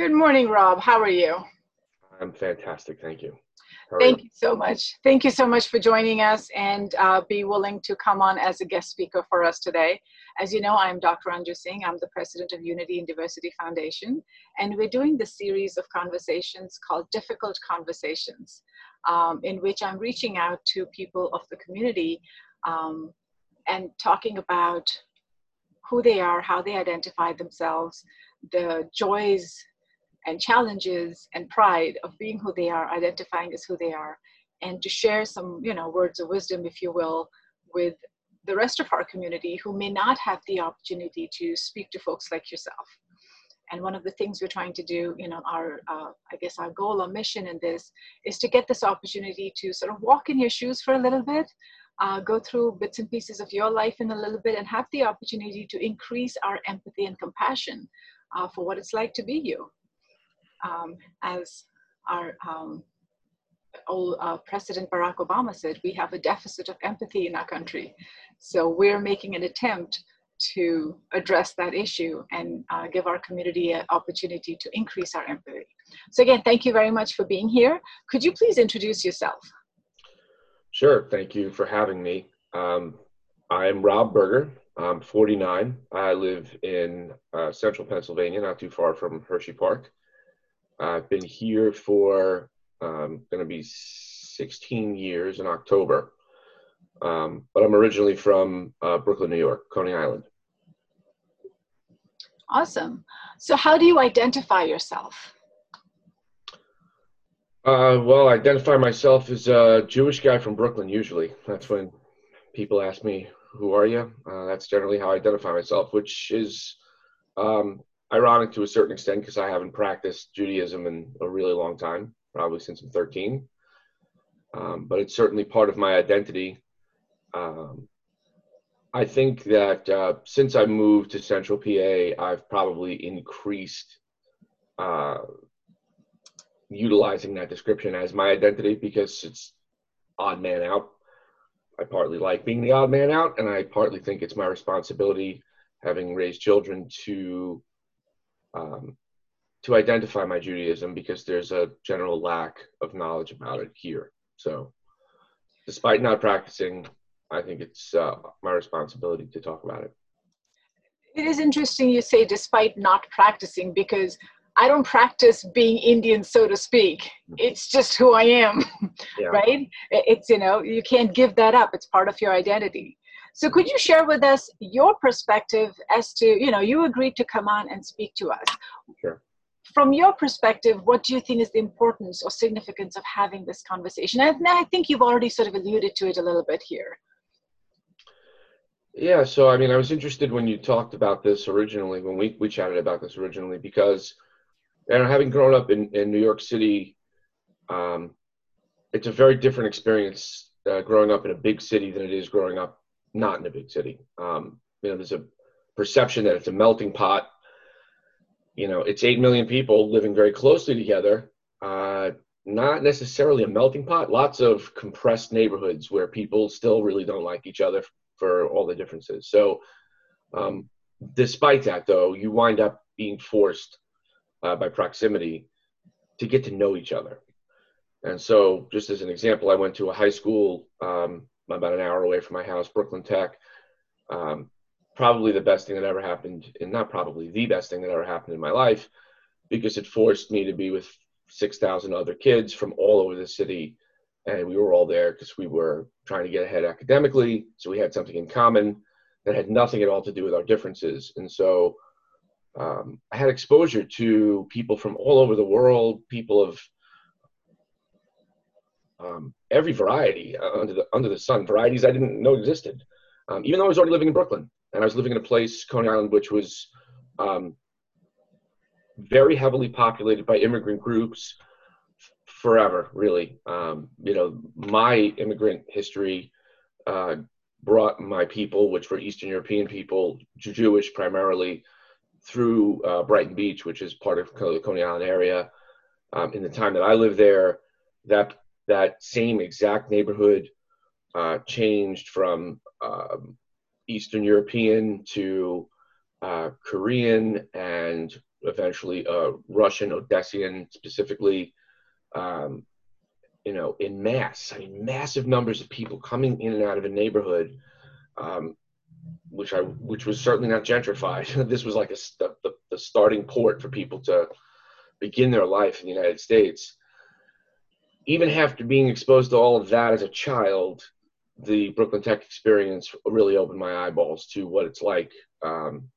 Good morning, Rob. How are you? I'm fantastic. Thank you. Thank you? you so much. Thank you so much for joining us and uh, be willing to come on as a guest speaker for us today. As you know, I'm Dr. Anju Singh. I'm the president of Unity in Diversity Foundation, and we're doing this series of conversations called Difficult Conversations, um, in which I'm reaching out to people of the community um, and talking about who they are, how they identify themselves, the joys and challenges and pride of being who they are, identifying as who they are, and to share some, you know, words of wisdom, if you will, with the rest of our community who may not have the opportunity to speak to folks like yourself. And one of the things we're trying to do, you know, our, uh, I guess our goal or mission in this is to get this opportunity to sort of walk in your shoes for a little bit, uh, go through bits and pieces of your life in a little bit and have the opportunity to increase our empathy and compassion uh, for what it's like to be you um, as our um, old uh, President Barack Obama said, we have a deficit of empathy in our country. So we're making an attempt to address that issue and uh, give our community an opportunity to increase our empathy. So again, thank you very much for being here. Could you please introduce yourself? Sure, thank you for having me. Um, I'm Rob Berger. I'm 49. I live in uh, central Pennsylvania, not too far from Hershey Park. I've been here for um, going to be 16 years in October. Um, but I'm originally from uh, Brooklyn, New York, Coney Island. Awesome. So, how do you identify yourself? Uh, well, I identify myself as a Jewish guy from Brooklyn. Usually, that's when people ask me, "Who are you?" Uh, that's generally how I identify myself, which is um, ironic to a certain extent because I haven't practiced Judaism in a really long time, probably since I'm 13. Um, but it's certainly part of my identity. Um, I think that uh, since I moved to Central PA, I've probably increased uh, utilizing that description as my identity because it's odd man out. I partly like being the odd man out, and I partly think it's my responsibility, having raised children, to um, to identify my Judaism because there's a general lack of knowledge about it here. So, despite not practicing, I think it's uh, my responsibility to talk about it. It is interesting you say despite not practicing because I don't practice being Indian, so to speak. Mm-hmm. It's just who I am, yeah. right? It's, you know, you can't give that up. It's part of your identity. So could you share with us your perspective as to, you know, you agreed to come on and speak to us. Sure. From your perspective, what do you think is the importance or significance of having this conversation? And I think you've already sort of alluded to it a little bit here. Yeah, so I mean, I was interested when you talked about this originally, when we, we chatted about this originally, because and having grown up in, in New York City, um, it's a very different experience uh, growing up in a big city than it is growing up not in a big city. Um, you know, there's a perception that it's a melting pot. You know, it's eight million people living very closely together. Uh, not necessarily a melting pot. Lots of compressed neighborhoods where people still really don't like each other for all the differences. So, um, despite that, though, you wind up being forced uh, by proximity to get to know each other. And so, just as an example, I went to a high school um, about an hour away from my house, Brooklyn Tech. Um, probably the best thing that ever happened, and not probably the best thing that ever happened in my life, because it forced me to be with 6,000 other kids from all over the city. And we were all there because we were trying to get ahead academically. So we had something in common that had nothing at all to do with our differences. And so um, I had exposure to people from all over the world, people of um, every variety uh, under the under the sun, varieties I didn't know existed. Um, even though I was already living in Brooklyn and I was living in a place, Coney Island, which was um, very heavily populated by immigrant groups forever, really. Um, you know, my immigrant history uh, brought my people, which were Eastern European people, Jewish primarily, through uh, Brighton Beach, which is part of the Coney Island area. Um, in the time that I lived there, that that same exact neighborhood uh, changed from um, Eastern European to uh, Korean and eventually uh, Russian, Odessian specifically, um, you know, in mass. I mean, massive numbers of people coming in and out of a neighborhood, um, which I which was certainly not gentrified. this was like a the, the starting port for people to begin their life in the United States. Even after being exposed to all of that as a child, the Brooklyn Tech experience really opened my eyeballs to what it's like um,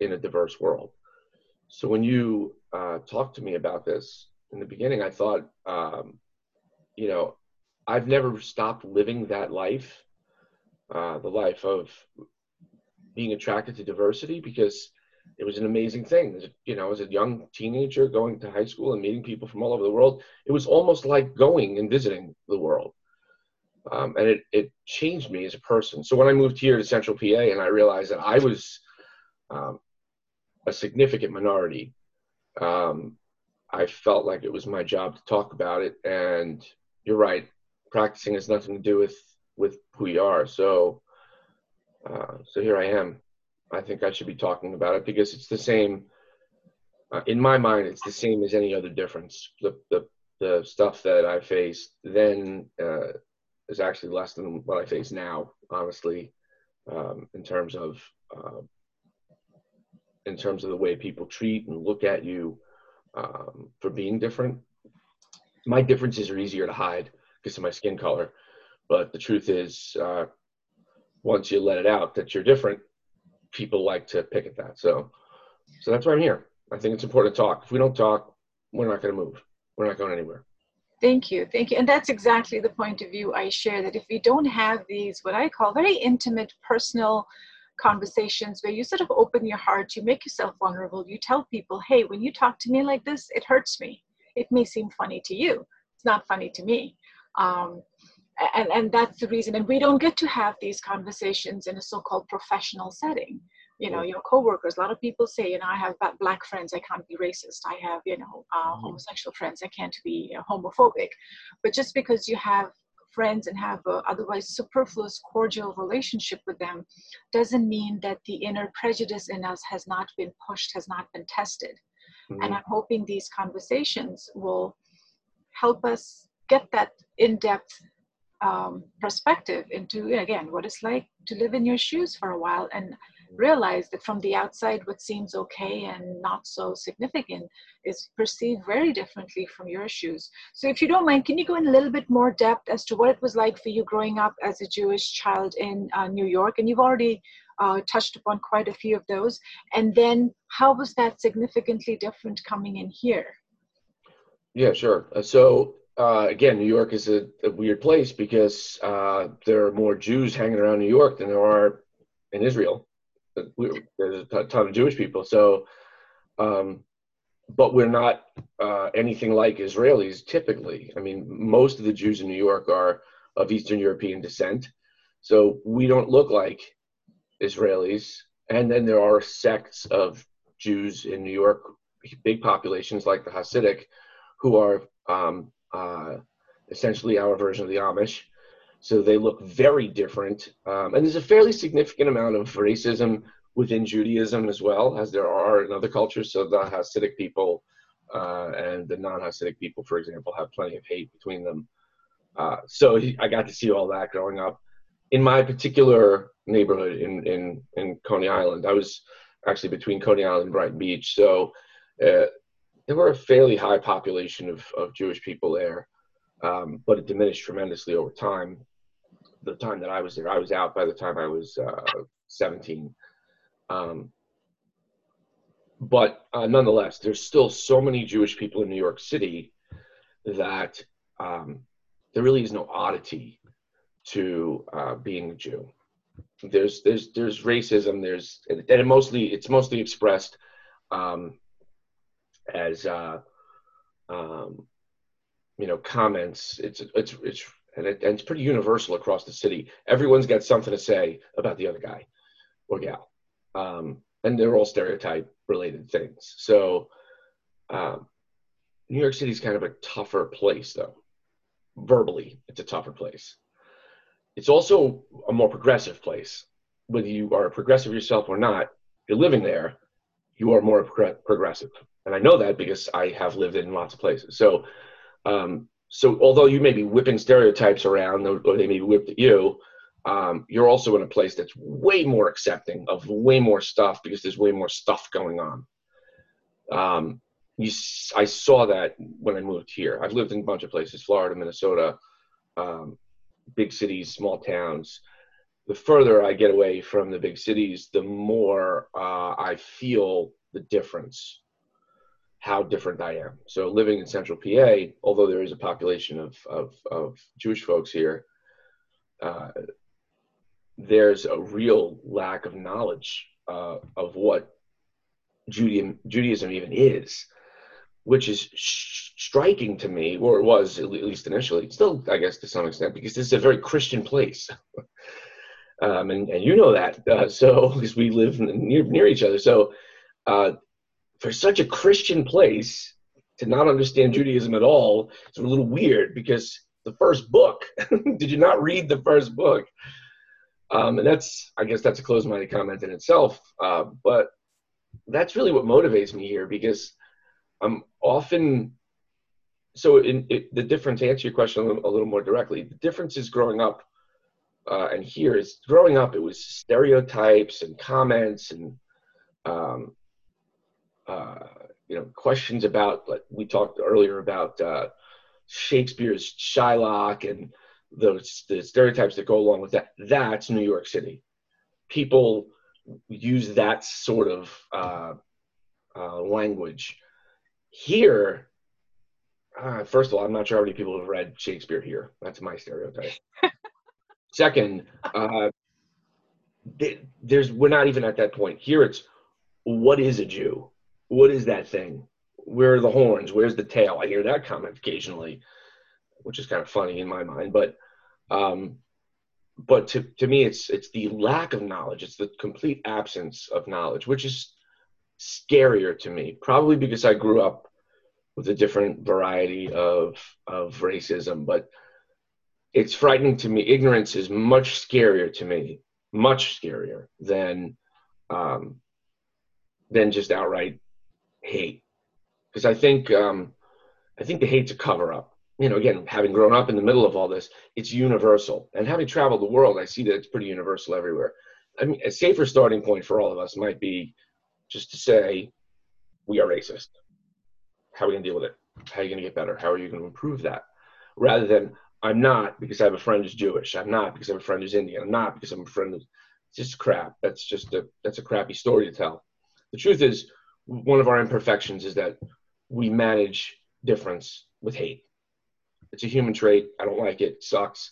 in a diverse world. So when you uh, talked to me about this in the beginning, I thought, um, you know, I've never stopped living that life, uh, the life of being attracted to diversity because it was an amazing thing. You know, as a young teenager going to high school and meeting people from all over the world, it was almost like going and visiting the world. Um, and it, it changed me as a person. So when I moved here to Central PA and I realized that I was um, a significant minority, um, I felt like it was my job to talk about it. And you're right, practicing has nothing to do with with who you are. So, uh, so here I am. I think I should be talking about it because it's the same. Uh, in my mind, it's the same as any other difference. The the, the stuff that I faced then uh, is actually less than what I face now, honestly, um, in terms of uh, in terms of the way people treat and look at you um, for being different. My differences are easier to hide because of my skin color, but the truth is, uh, once you let it out that you're different, people like to pick at that. So, so that's why I'm here. I think it's important to talk. If we don't talk, we're not going to move. We're not going anywhere. Thank you. Thank you. And that's exactly the point of view I share that if we don't have these, what I call very intimate, personal conversations where you sort of open your heart, you make yourself vulnerable, you tell people, hey, when you talk to me like this, it hurts me. It may seem funny to you, it's not funny to me. Um, and, and that's the reason. And we don't get to have these conversations in a so called professional setting. You know, your coworkers, a lot of people say, you know, I have black friends, I can't be racist. I have, you know, uh, mm-hmm. homosexual friends, I can't be uh, homophobic. But just because you have friends and have a otherwise superfluous cordial relationship with them doesn't mean that the inner prejudice in us has not been pushed has not been tested mm-hmm. and i'm hoping these conversations will help us get that in-depth um, perspective into again what it's like to live in your shoes for a while and realize that from the outside what seems okay and not so significant is perceived very differently from your shoes. So if you don't mind can you go in a little bit more depth as to what it was like for you growing up as a jewish child in uh, new york? And you've already uh, touched upon quite a few of those. And then how was that significantly different coming in here? Yeah sure. Uh, so uh, again, New York is a, a weird place because uh, there are more Jews hanging around New York than there are in Israel there's a ton of Jewish people. So, um, but we're not uh, anything like Israelis typically. I mean, most of the Jews in New York are of Eastern European descent. So we don't look like Israelis. And then there are sects of Jews in New York, big populations like the Hasidic, who are um, uh, essentially our version of the Amish. So they look very different. Um, and there's a fairly significant amount of racism within Judaism as well, as there are in other cultures. So the Hasidic people uh, and the non Hasidic people, for example, have plenty of hate between them. Uh, so I got to see all that growing up. In my particular neighborhood in, in, in Coney Island, I was actually between Coney Island and Brighton Beach. So uh, there were a fairly high population of, of Jewish people there, um, but it diminished tremendously over time the time that I was there. I was out by the time I was uh, 17. Um, but uh, nonetheless, there's still so many Jewish people in New York City that um, there really is no oddity to uh, being a Jew. There's there's there's racism. There's and it mostly it's mostly expressed um, as uh, um, you know comments. It's it's it's and, it, and it's pretty universal across the city. Everyone's got something to say about the other guy or gal, um, and they're all stereotype related things. So, um, New York City is kind of a tougher place, though. Verbally, it's a tougher place. It's also a more progressive place. Whether you are a progressive yourself or not, you're living there. You are more progressive. And I know that because I have lived in lots of places. So, um, so although you may be whipping stereotypes around or they may be whipped at you, um, you're also in a place that's way more accepting of way more stuff because there's way more stuff going on. Um, you, I saw that when I moved here. I've lived in a bunch of places: Florida, Minnesota, um, big cities, small towns. The further I get away from the big cities, the more uh, I feel the difference, how different I am. So living in Central PA, although there is a population of of, of Jewish folks here, uh, there's a real lack of knowledge uh, of what Judaism, Judaism even is, which is sh- striking to me, or it was at least initially, still, I guess, to some extent, because this is a very Christian place. um, and, and you know that, uh, so because we live near, near each other. So, uh, for such a Christian place to not understand Judaism at all, it's a little weird because the first book, did you not read the first book? Um, and that's, I guess, that's a closed-minded comment in itself. Uh, but that's really what motivates me here because I'm often. So, in it, the difference, to answer your question a little, a little, more directly, the difference is growing up, uh, and here is growing up. It was stereotypes and comments and, um, uh, you know, questions about. Like we talked earlier about uh, Shakespeare's Shylock and those the stereotypes that go along with that. That's New York City. People use that sort of uh, uh, language. Here, uh, first of all, I'm not sure how many people have read Shakespeare here. That's my stereotype. Second, uh, there's we're not even at that point. Here, it's what is a Jew? What is that thing? Where are the horns? Where's the tail? I hear that comment occasionally, which is kind of funny in my mind. But um, but to, to me it's it's the lack of knowledge it's the complete absence of knowledge which is scarier to me probably because i grew up with a different variety of of racism but it's frightening to me ignorance is much scarier to me much scarier than um, than just outright hate because i think um, i think the hate's a cover up you know, again, having grown up in the middle of all this, it's universal. And having traveled the world, I see that it's pretty universal everywhere. I mean, a safer starting point for all of us might be just to say, we are racist. How are we going to deal with it? How are you going to get better? How are you going to improve that? Rather than, I'm not because I have a friend who's Jewish. I'm not because I have a friend who's Indian. I'm not because I'm a friend who's just crap. That's just a that's a crappy story to tell. The truth is, one of our imperfections is that we manage difference with hate it's a human trait. I don't like it. it sucks.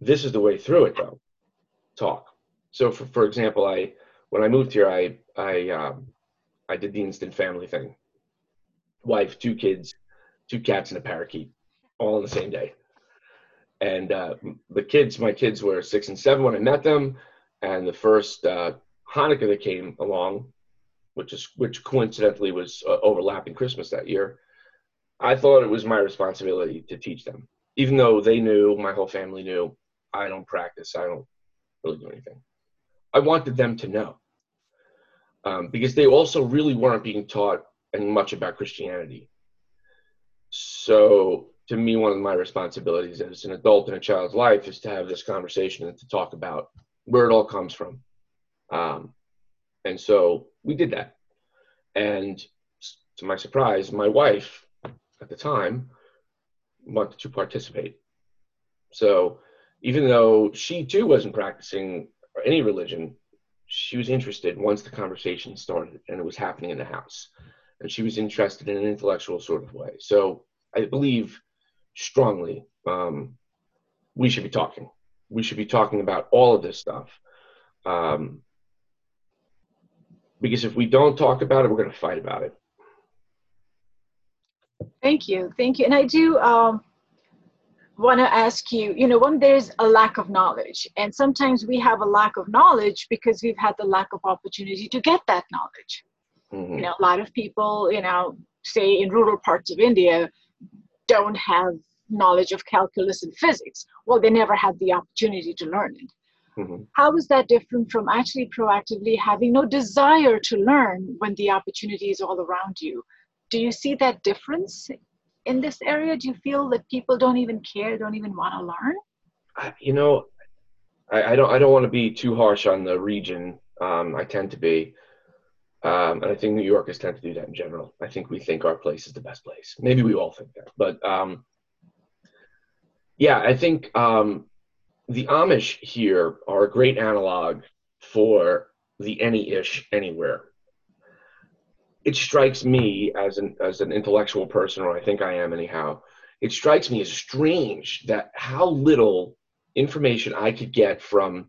This is the way through it, though. Talk. So, for, for example, I when I moved here, I I um, I did the instant family thing. Wife, two kids, two cats, and a parakeet, all in the same day. And uh, the kids, my kids were six and seven when I met them, and the first uh, Hanukkah that came along, which is which coincidentally was uh, overlapping Christmas that year, I thought it was my responsibility to teach them, even though they knew, my whole family knew, I don't practice, I don't really do anything. I wanted them to know um, because they also really weren't being taught and much about Christianity. So, to me, one of my responsibilities as an adult in a child's life is to have this conversation and to talk about where it all comes from. Um, and so we did that. And to my surprise, my wife at the time wanted to participate. So even though she too wasn't practicing any religion, she was interested once the conversation started and it was happening in the house. And she was interested in an intellectual sort of way. So I believe strongly um, we should be talking. We should be talking about all of this stuff. Um, because if we don't talk about it, we're going to fight about it. Thank you. Thank you. And I do um, want to ask you, you know, when there's a lack of knowledge, and sometimes we have a lack of knowledge because we've had the lack of opportunity to get that knowledge. Mm-hmm. You know, a lot of people, you know, say in rural parts of India, don't have knowledge of calculus and physics. Well, they never had the opportunity to learn it. Mm-hmm. How is that different from actually proactively having no desire to learn when the opportunity is all around you? Do you see that difference in this area? Do you feel that people don't even care, don't even want to learn? You know, I, I don't. I don't want to be too harsh on the region. Um, I tend to be, um, and I think New Yorkers tend to do that in general. I think we think our place is the best place. Maybe we all think that, but um, yeah, I think um, the Amish here are a great analog for the any-ish anywhere. It strikes me as an as an intellectual person, or I think I am anyhow. It strikes me as strange that how little information I could get from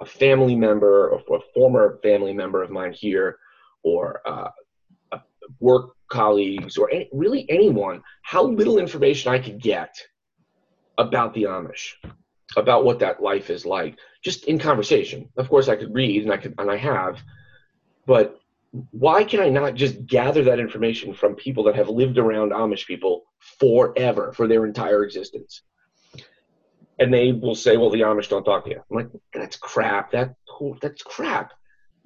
a family member or a former family member of mine here, or uh, work colleagues, or any, really anyone, how little information I could get about the Amish about what that life is like, just in conversation. Of course, I could read and I could and I have, but why can I not just gather that information from people that have lived around Amish people forever for their entire existence? And they will say, "Well, the Amish don't talk to you." I'm like, "That's crap. That that's crap."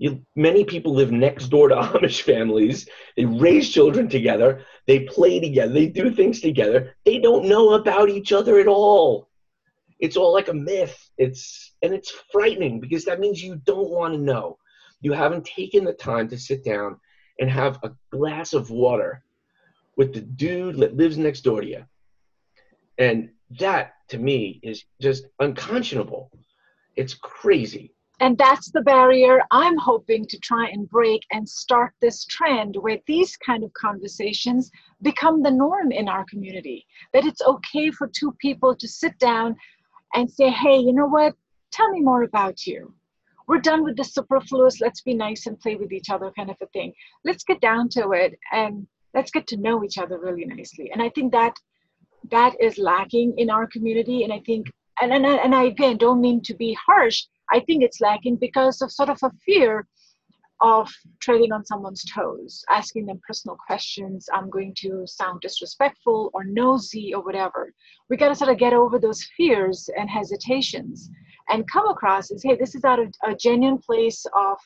You, many people live next door to Amish families. They raise children together. They play together. They do things together. They don't know about each other at all it's all like a myth. It's and it's frightening because that means you don't want to know. You haven't taken the time to sit down and have a glass of water with the dude that lives next door to you. And that to me is just unconscionable. It's crazy. And that's the barrier I'm hoping to try and break and start this trend where these kind of conversations become the norm in our community. That it's okay for two people to sit down, and say, hey, you know what? Tell me more about you. We're done with the superfluous, let's be nice and play with each other kind of a thing. Let's get down to it and let's get to know each other really nicely. And I think that that is lacking in our community. And I think, and, and, and I again don't mean to be harsh, I think it's lacking because of sort of a fear of treading on someone's toes, asking them personal questions. I'm going to sound disrespectful or nosy or whatever. We got to sort of get over those fears and hesitations and come across as, hey, this is out of a genuine place of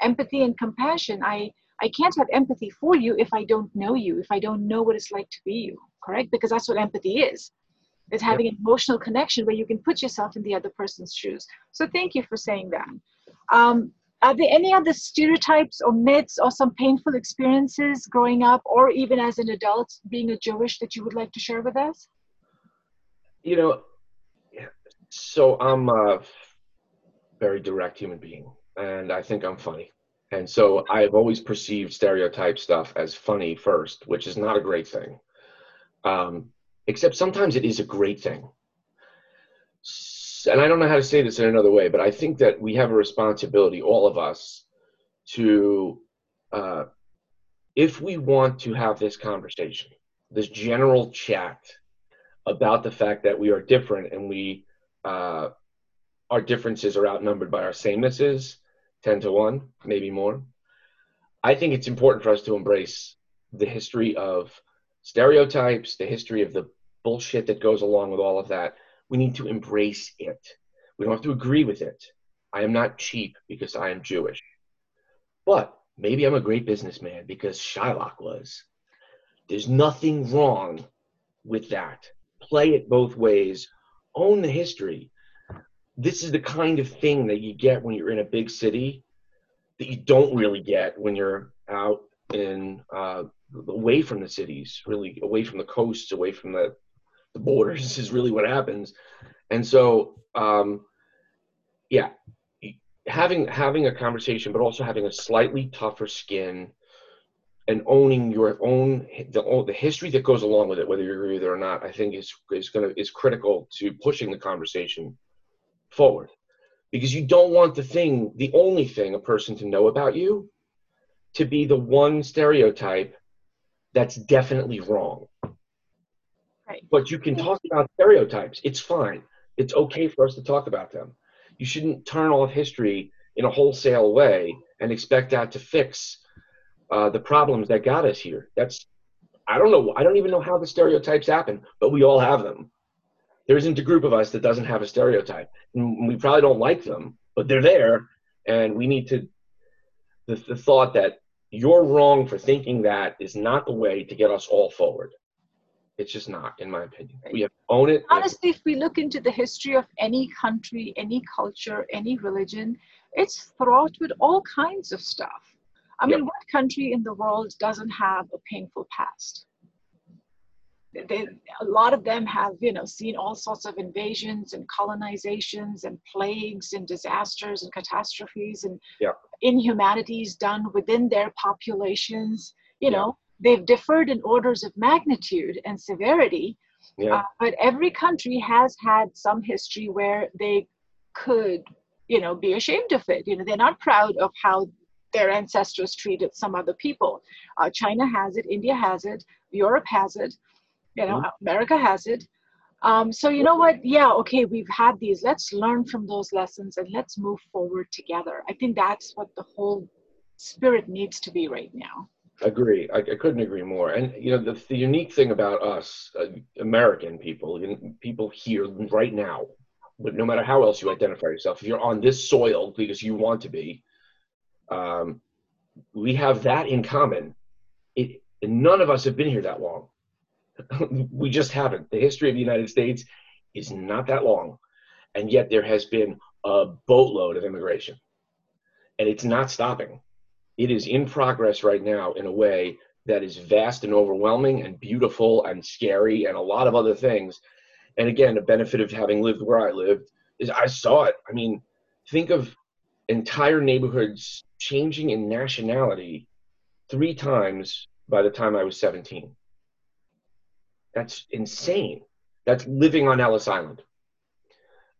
empathy and compassion. I, I can't have empathy for you if I don't know you, if I don't know what it's like to be you, correct? Because that's what empathy is. It's having yep. an emotional connection where you can put yourself in the other person's shoes. So thank you for saying that. Um, are there any other stereotypes or myths or some painful experiences growing up or even as an adult being a Jewish that you would like to share with us? You know, so I'm a very direct human being and I think I'm funny. And so I've always perceived stereotype stuff as funny first, which is not a great thing. Um, except sometimes it is a great thing and I don't know how to say this in another way, but I think that we have a responsibility, all of us, to, uh, if we want to have this conversation, this general chat about the fact that we are different and we, uh, our differences are outnumbered by our samenesses, 10 to 1, maybe more. I think it's important for us to embrace the history of stereotypes, the history of the bullshit that goes along with all of that we need to embrace it. We don't have to agree with it. I am not cheap because I am Jewish. But maybe I'm a great businessman because Shylock was. There's nothing wrong with that. Play it both ways. Own the history. This is the kind of thing that you get when you're in a big city that you don't really get when you're out in uh, away from the cities, really away from the coasts, away from the the borders is really what happens. And so, um, yeah, having having a conversation, but also having a slightly tougher skin and owning your own the, the history that goes along with it, whether you agree with it or not, I think is is gonna is critical to pushing the conversation forward. Because you don't want the thing, the only thing a person to know about you, to be the one stereotype that's definitely wrong. But you can talk about stereotypes. It's fine. It's okay for us to talk about them. You shouldn't turn off history in a wholesale way and expect that to fix uh, the problems that got us here. That's I don't know. I don't even know how the stereotypes happen, but we all have them. there isn't a group of us that doesn't have a stereotype. And we probably don't like them, but they're there, and we need to. The, the thought that you're wrong for thinking that is not the way to get us all forward. It's just not, in my opinion. We have own it. Honestly, if we look into the history of any country, any culture, any religion, it's fraught with all kinds of stuff. I mean, yep. what country in the world doesn't have a painful past? They, a lot of them have, you know, seen all sorts of invasions and colonizations and plagues and disasters and catastrophes and yep. inhumanities done within their populations. You yep. know, they've differed in orders of magnitude and severity, yeah. Uh, but every country has had some history where they could, you know, be ashamed of it. You know, they're not proud of how their ancestors treated some other people. Uh, China has it, India has it, Europe has it, you know, mm-hmm. America has it. Um, so you know what? Yeah, okay, we've had these. Let's learn from those lessons and let's move forward together. I think that's what the whole spirit needs to be right now. Agree. I, I couldn't agree more. And you know, the, the unique thing about us, uh, American people, people here right now, but no matter how else you identify yourself, if you're on this soil because you want to be, um, we have that in common. It, none of us have been here that long. we just haven't. The history of the United States is not that long, and yet there has been a boatload of immigration, and it's not stopping. It is in progress right now in a way that is vast and overwhelming and beautiful and scary and a lot of other things. And again, the benefit of having lived where I lived is I saw it. I mean, think of entire neighborhoods changing in nationality three times by the time I was 17. That's insane. That's living on Ellis Island.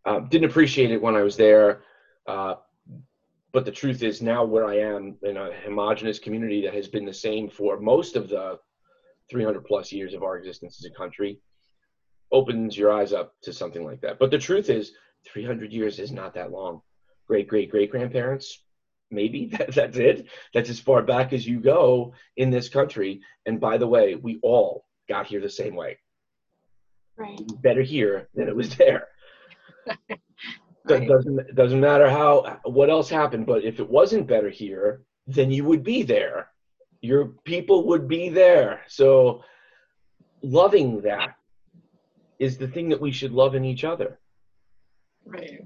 Uh, didn't appreciate it when I was there. Uh, but the truth is now where I am in a homogenous community that has been the same for most of the 300 plus years of our existence as a country opens your eyes up to something like that. But the truth is 300 years is not that long. Great great great grandparents maybe that, that's it. That's as far back as you go in this country. And by the way we all got here the same way. Right. Better here than it was there right. doesn't doesn't matter how what else happened but if it wasn't better here then you would be there your people would be there so loving that is the thing that we should love in each other right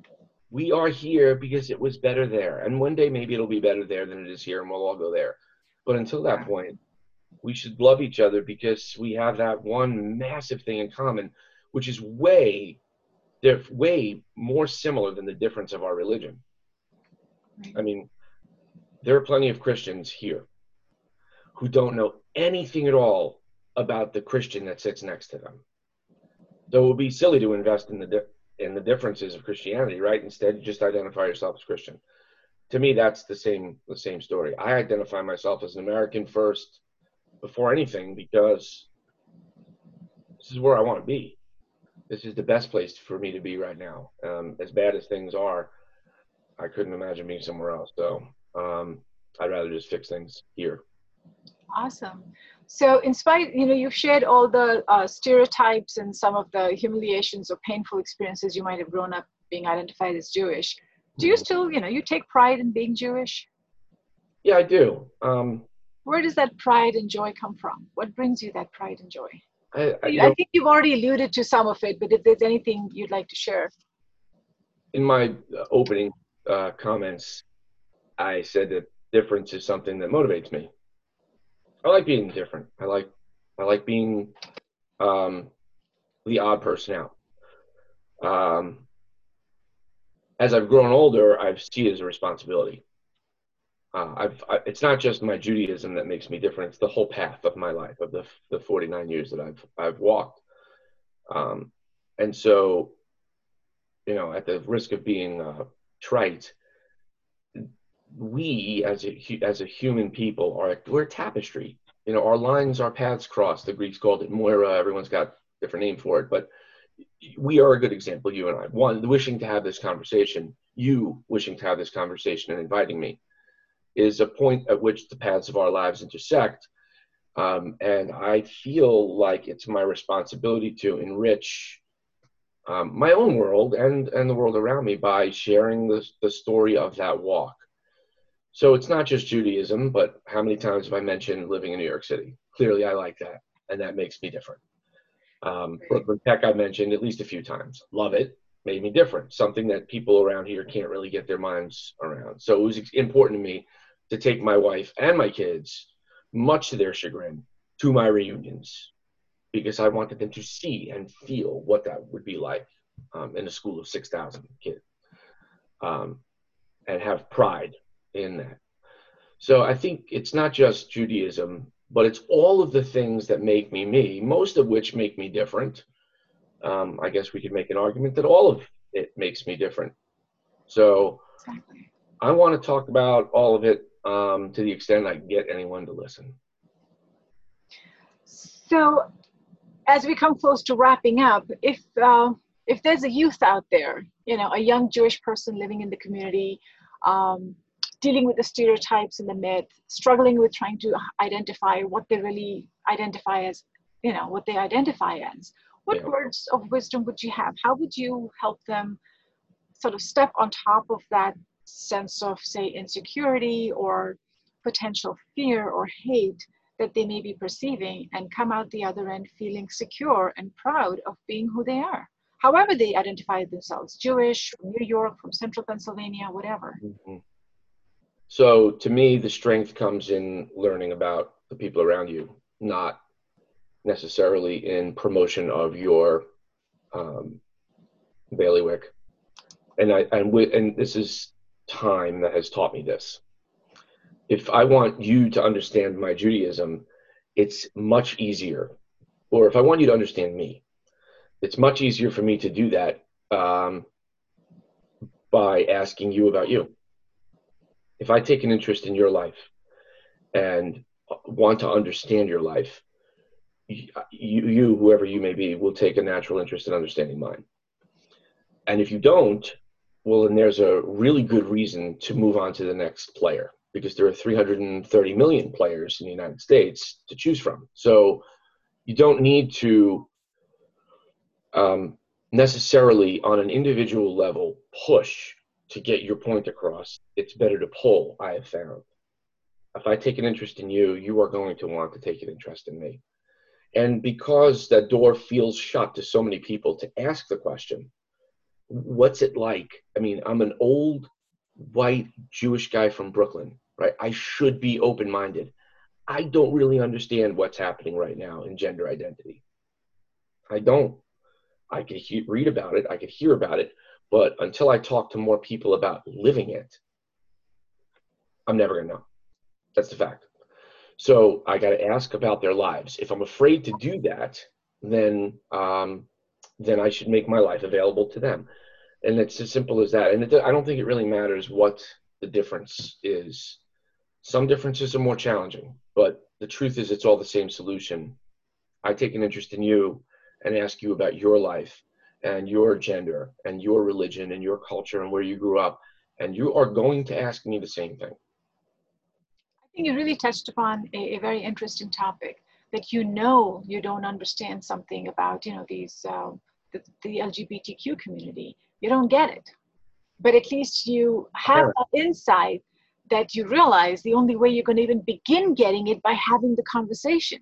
we are here because it was better there. And one day maybe it'll be better there than it is here and we'll all go there. But until that point, we should love each other because we have that one massive thing in common, which is way, they're way more similar than the difference of our religion. I mean, there are plenty of Christians here who don't know anything at all about the Christian that sits next to them. So it would be silly to invest in the and the differences of Christianity, right? Instead, you just identify yourself as Christian. To me, that's the same the same story. I identify myself as an American first before anything because this is where I want to be. This is the best place for me to be right now. Um, as bad as things are, I couldn't imagine being somewhere else. So um, I'd rather just fix things here. Awesome. So, in spite, you know, you've shared all the uh, stereotypes and some of the humiliations or painful experiences you might have grown up being identified as Jewish. Do you mm-hmm. still, you know, you take pride in being Jewish? Yeah, I do. Um, Where does that pride and joy come from? What brings you that pride and joy? I, I, I think you've already alluded to some of it, but if there's anything you'd like to share. In my uh, opening uh, comments, I said that difference is something that motivates me. I like being different. I like I like being um, the odd person out. Um, as I've grown older, I've seen it as a responsibility. Uh, I've I, it's not just my Judaism that makes me different; it's the whole path of my life, of the the 49 years that I've I've walked. Um, and so, you know, at the risk of being uh, trite, we as a as a human people are we're a tapestry. You know, our lines, our paths cross. The Greeks called it moira. Everyone's got different name for it, but we are a good example. You and I. One, wishing to have this conversation. You wishing to have this conversation and inviting me is a point at which the paths of our lives intersect. Um, and I feel like it's my responsibility to enrich um, my own world and and the world around me by sharing the the story of that walk. So it's not just Judaism, but how many times have I mentioned living in New York City? Clearly, I like that, and that makes me different. Um, Brooklyn Tech, I mentioned at least a few times. Love it. Made me different. Something that people around here can't really get their minds around. So it was important to me to take my wife and my kids, much to their chagrin, to my reunions because I wanted them to see and feel what that would be like um, in a school of 6,000 kids um, and have pride in that. So I think it's not just Judaism, but it's all of the things that make me me, most of which make me different. Um, I guess we could make an argument that all of it makes me different. So exactly. I want to talk about all of it um, to the extent I get anyone to listen. So as we come close to wrapping up, if uh, if there's a youth out there, you know, a young Jewish person living in the community, um, dealing with the stereotypes and the myth, struggling with trying to identify what they really identify as, you know, what they identify as, what yeah. words of wisdom would you have? How would you help them sort of step on top of that sense of, say, insecurity or potential fear or hate that they may be perceiving and come out the other end feeling secure and proud of being who they are however they identify themselves jewish from new york from central pennsylvania whatever mm-hmm. so to me the strength comes in learning about the people around you not necessarily in promotion of your um, bailiwick and i and, we, and this is time that has taught me this if I want you to understand my Judaism, it's much easier. Or if I want you to understand me, it's much easier for me to do that um, by asking you about you. If I take an interest in your life and want to understand your life, you, you, whoever you may be, will take a natural interest in understanding mine. And if you don't, well, then there's a really good reason to move on to the next player because there are 330 million players in the United States to choose from. So you don't need to um, necessarily, on an individual level, push to get your point across. It's better to pull, I have found. If I take an interest in you, you are going to want to take an interest in me. And because that door feels shut to so many people to ask the question, what's it like? I mean, I'm an old white Jewish guy from Brooklyn right? I should be open minded. I don't really understand what's happening right now in gender identity. I don't. I could he- read about it, I could hear about it, but until I talk to more people about living it, I'm never going to know. That's the fact. So I got to ask about their lives. If I'm afraid to do that, then um, then I should make my life available to them. And it's as simple as that. And it, I don't think it really matters what the difference is some differences are more challenging, but the truth is it's all the same solution. I take an interest in you and ask you about your life and your gender and your religion and your culture and where you grew up, and you are going to ask me the same thing. I think you really touched upon a, a very interesting topic that you know you don't understand something about, you know, these uh, the, the LGBTQ community. You don't get it, but at least you have an insight that you realize the only way you're going to even begin getting it by having the conversation.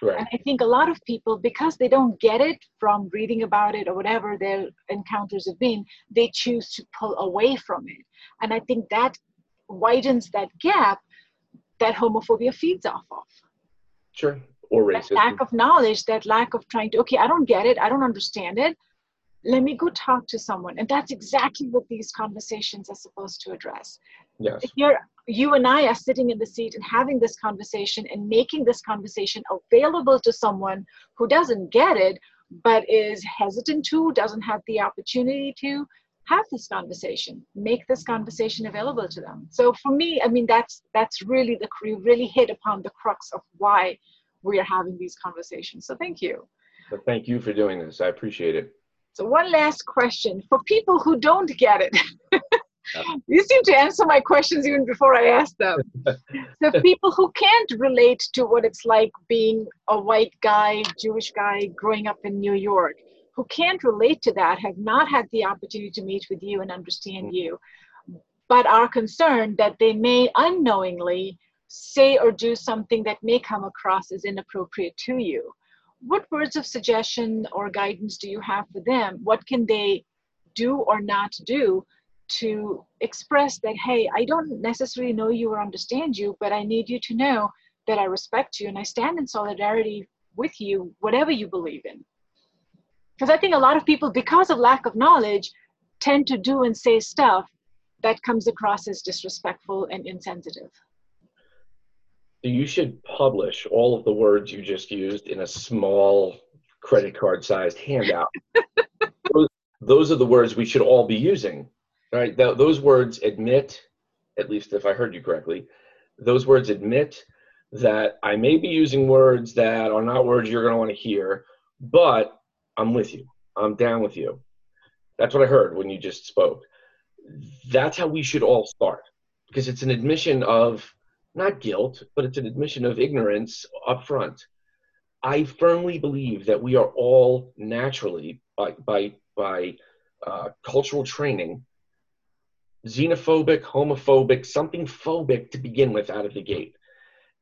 Right. And I think a lot of people, because they don't get it from reading about it or whatever their encounters have been, they choose to pull away from it. And I think that widens that gap that homophobia feeds off of. Sure. Or racism. That lack of knowledge, that lack of trying to, okay, I don't get it, I don't understand it. Let me go talk to someone. And that's exactly what these conversations are supposed to address. Yes. Here, you and I are sitting in the seat and having this conversation and making this conversation available to someone who doesn't get it, but is hesitant to, doesn't have the opportunity to have this conversation, make this conversation available to them. So for me, I mean, that's that's really the you really hit upon the crux of why we are having these conversations. So thank you. Well, thank you for doing this. I appreciate it. So one last question for people who don't get it. you seem to answer my questions even before I ask them. so people who can't relate to what it's like being a white guy, Jewish guy growing up in New York, who can't relate to that have not had the opportunity to meet with you and understand mm-hmm. you, but are concerned that they may unknowingly say or do something that may come across as inappropriate to you. What words of suggestion or guidance do you have for them? What can they do or not do to express that, hey, I don't necessarily know you or understand you, but I need you to know that I respect you and I stand in solidarity with you, whatever you believe in. Because I think a lot of people, because of lack of knowledge, tend to do and say stuff that comes across as disrespectful and insensitive. You should publish all of the words you just used in a small credit card sized handout. those, those, are the words we should all be using, right? Th- those words admit, at least if I heard you correctly, those words admit that I may be using words that are not words you're going to want to hear, but I'm with you. I'm down with you. That's what I heard when you just spoke. That's how we should all start because it's an admission of not guilt, but it's an admission of ignorance up front. I firmly believe that we are all naturally, by, by, by uh, cultural training, xenophobic, homophobic, something phobic to begin with out of the gate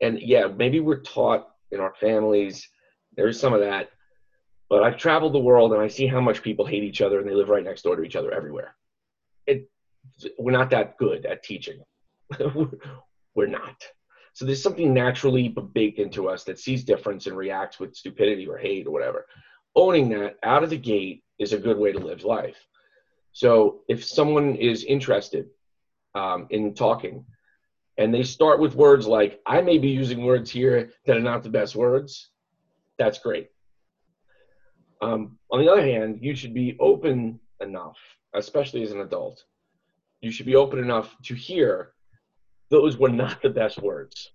and yeah, maybe we're taught in our families. There's some of that, but I've traveled the world and I see how much people hate each other and they live right next door to each other everywhere. It, we're not that good at teaching. we're not. So there's something naturally baked into us that sees difference and reacts with stupidity or hate or whatever. Owning that out of the gate is a good way to live life. So if someone is interested um, in talking, and they start with words like, I may be using words here that are not the best words, that's great. Um, on the other hand, you should be open enough, especially as an adult, you should be open enough to hear those were not the best words.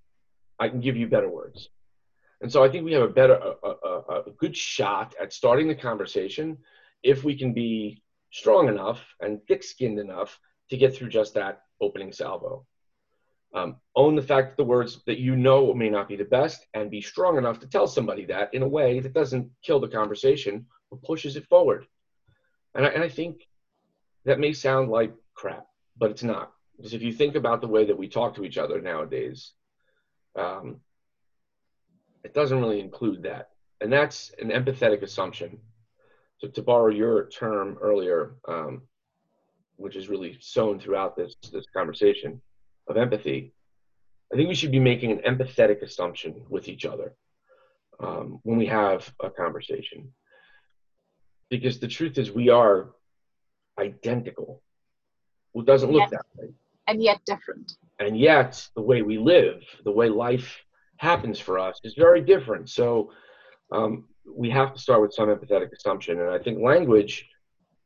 I can give you better words. And so I think we have a better, a, a, a good shot at starting the conversation if we can be strong enough and thick skinned enough to get through just that opening salvo. Um, own the fact that the words that you know may not be the best and be strong enough to tell somebody that in a way that doesn't kill the conversation but pushes it forward. And I, and I think that may sound like crap, but it's not. Because if you think about the way that we talk to each other nowadays, um, it doesn't really include that. And that's an empathetic assumption. So, to borrow your term earlier, um, which is really sown throughout this, this conversation, of empathy, I think we should be making an empathetic assumption with each other um, when we have a conversation. Because the truth is, we are identical. Who doesn't look that way? And yet different. And yet, the way we live, the way life happens for us, is very different. So, um, we have to start with some empathetic assumption. And I think language,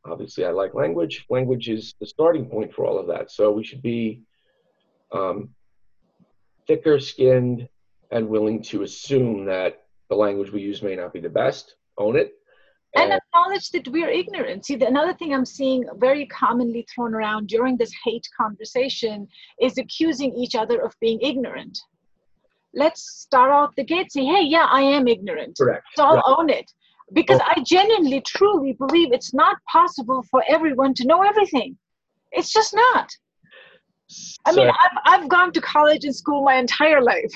obviously, I like language. Language is the starting point for all of that. So, we should be um, thicker skinned and willing to assume that the language we use may not be the best, own it. And, and acknowledge that we're ignorant. See, another thing I'm seeing very commonly thrown around during this hate conversation is accusing each other of being ignorant. Let's start out the gate, say, hey, yeah, I am ignorant. Correct. So I'll yeah. own it. Because I genuinely, truly believe it's not possible for everyone to know everything. It's just not. I mean, I've, I've gone to college and school my entire life.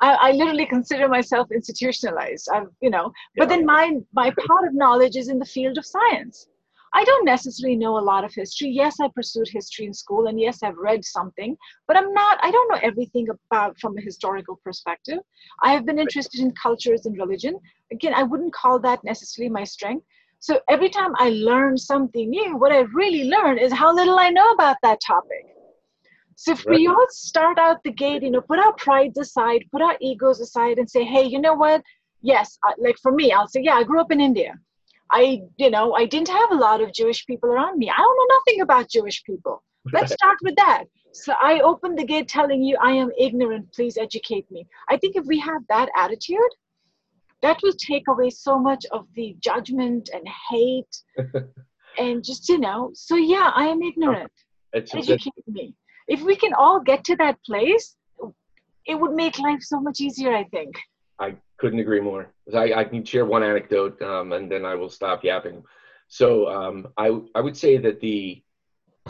I, I literally consider myself institutionalized. I've, you know, but yeah. then my my part of knowledge is in the field of science. I don't necessarily know a lot of history. Yes, I pursued history in school, and yes, I've read something, but I'm not, I don't know everything about from a historical perspective. I have been interested in cultures and religion. Again, I wouldn't call that necessarily my strength. So every time I learn something new, what I really learn is how little I know about that topic. So if right. we all start out the gate, you know, put our prides aside, put our egos aside, and say, hey, you know what? Yes, like for me, I'll say, yeah, I grew up in India. I, you know, I didn't have a lot of Jewish people around me. I don't know nothing about Jewish people. Let's start with that. So I open the gate telling you, I am ignorant. Please educate me. I think if we have that attitude, that will take away so much of the judgment and hate and just, you know, so yeah, I am ignorant. Educate me if we can all get to that place, it would make life so much easier, I think. I couldn't agree more. I, I can share one anecdote um, and then I will stop yapping. So um, I, I would say that the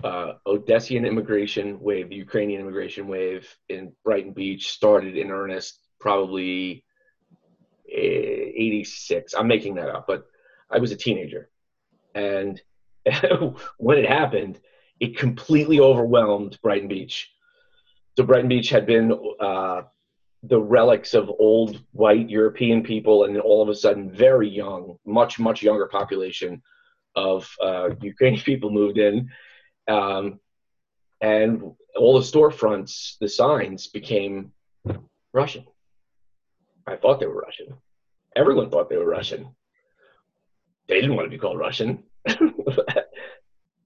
uh, Odessian immigration wave, the Ukrainian immigration wave in Brighton Beach started in earnest probably 86. I'm making that up, but I was a teenager. And when it happened, it completely overwhelmed Brighton Beach. So Brighton Beach had been uh, the relics of old white European people, and all of a sudden, very young, much much younger population of uh, Ukrainian people moved in, um, and all the storefronts, the signs became Russian. I thought they were Russian. Everyone thought they were Russian. They didn't want to be called Russian.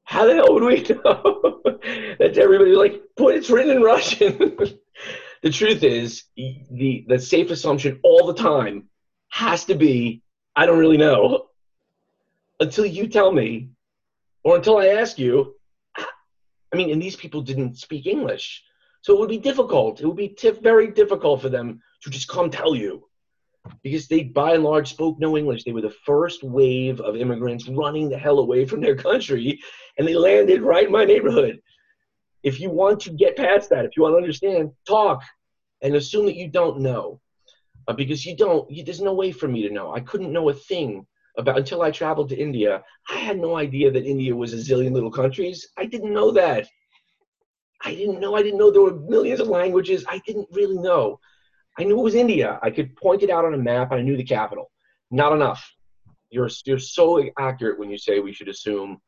How the hell would we know? That's everybody like, but it's written in Russian. the truth is, the the safe assumption all the time has to be, I don't really know. Until you tell me, or until I ask you. I mean, and these people didn't speak English, so it would be difficult. It would be t- very difficult for them to just come tell you because they by and large spoke no English. They were the first wave of immigrants running the hell away from their country, and they landed right in my neighborhood. If you want to get past that, if you want to understand, talk and assume that you don't know. Uh, because you don't, you, there's no way for me to know. I couldn't know a thing about until I traveled to India. I had no idea that India was a zillion little countries. I didn't know that. I didn't know. I didn't know there were millions of languages. I didn't really know. I knew it was India. I could point it out on a map. and I knew the capital. Not enough. You're you're so accurate when you say we should assume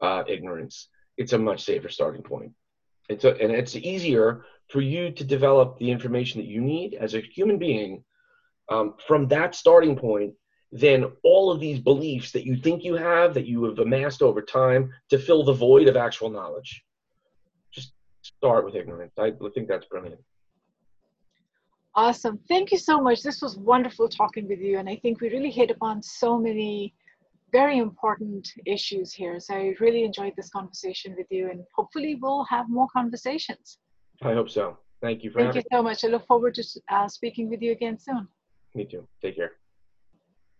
uh, ignorance. It's a much safer starting point. It's a, and it's easier for you to develop the information that you need as a human being um, from that starting point than all of these beliefs that you think you have that you have amassed over time to fill the void of actual knowledge. Just start with ignorance. I think that's brilliant. Awesome. Thank you so much. This was wonderful talking with you. And I think we really hit upon so many very important issues here. So I really enjoyed this conversation with you. And hopefully, we'll have more conversations. I hope so. Thank you for Thank you so much. I look forward to uh, speaking with you again soon. Me too. Take care.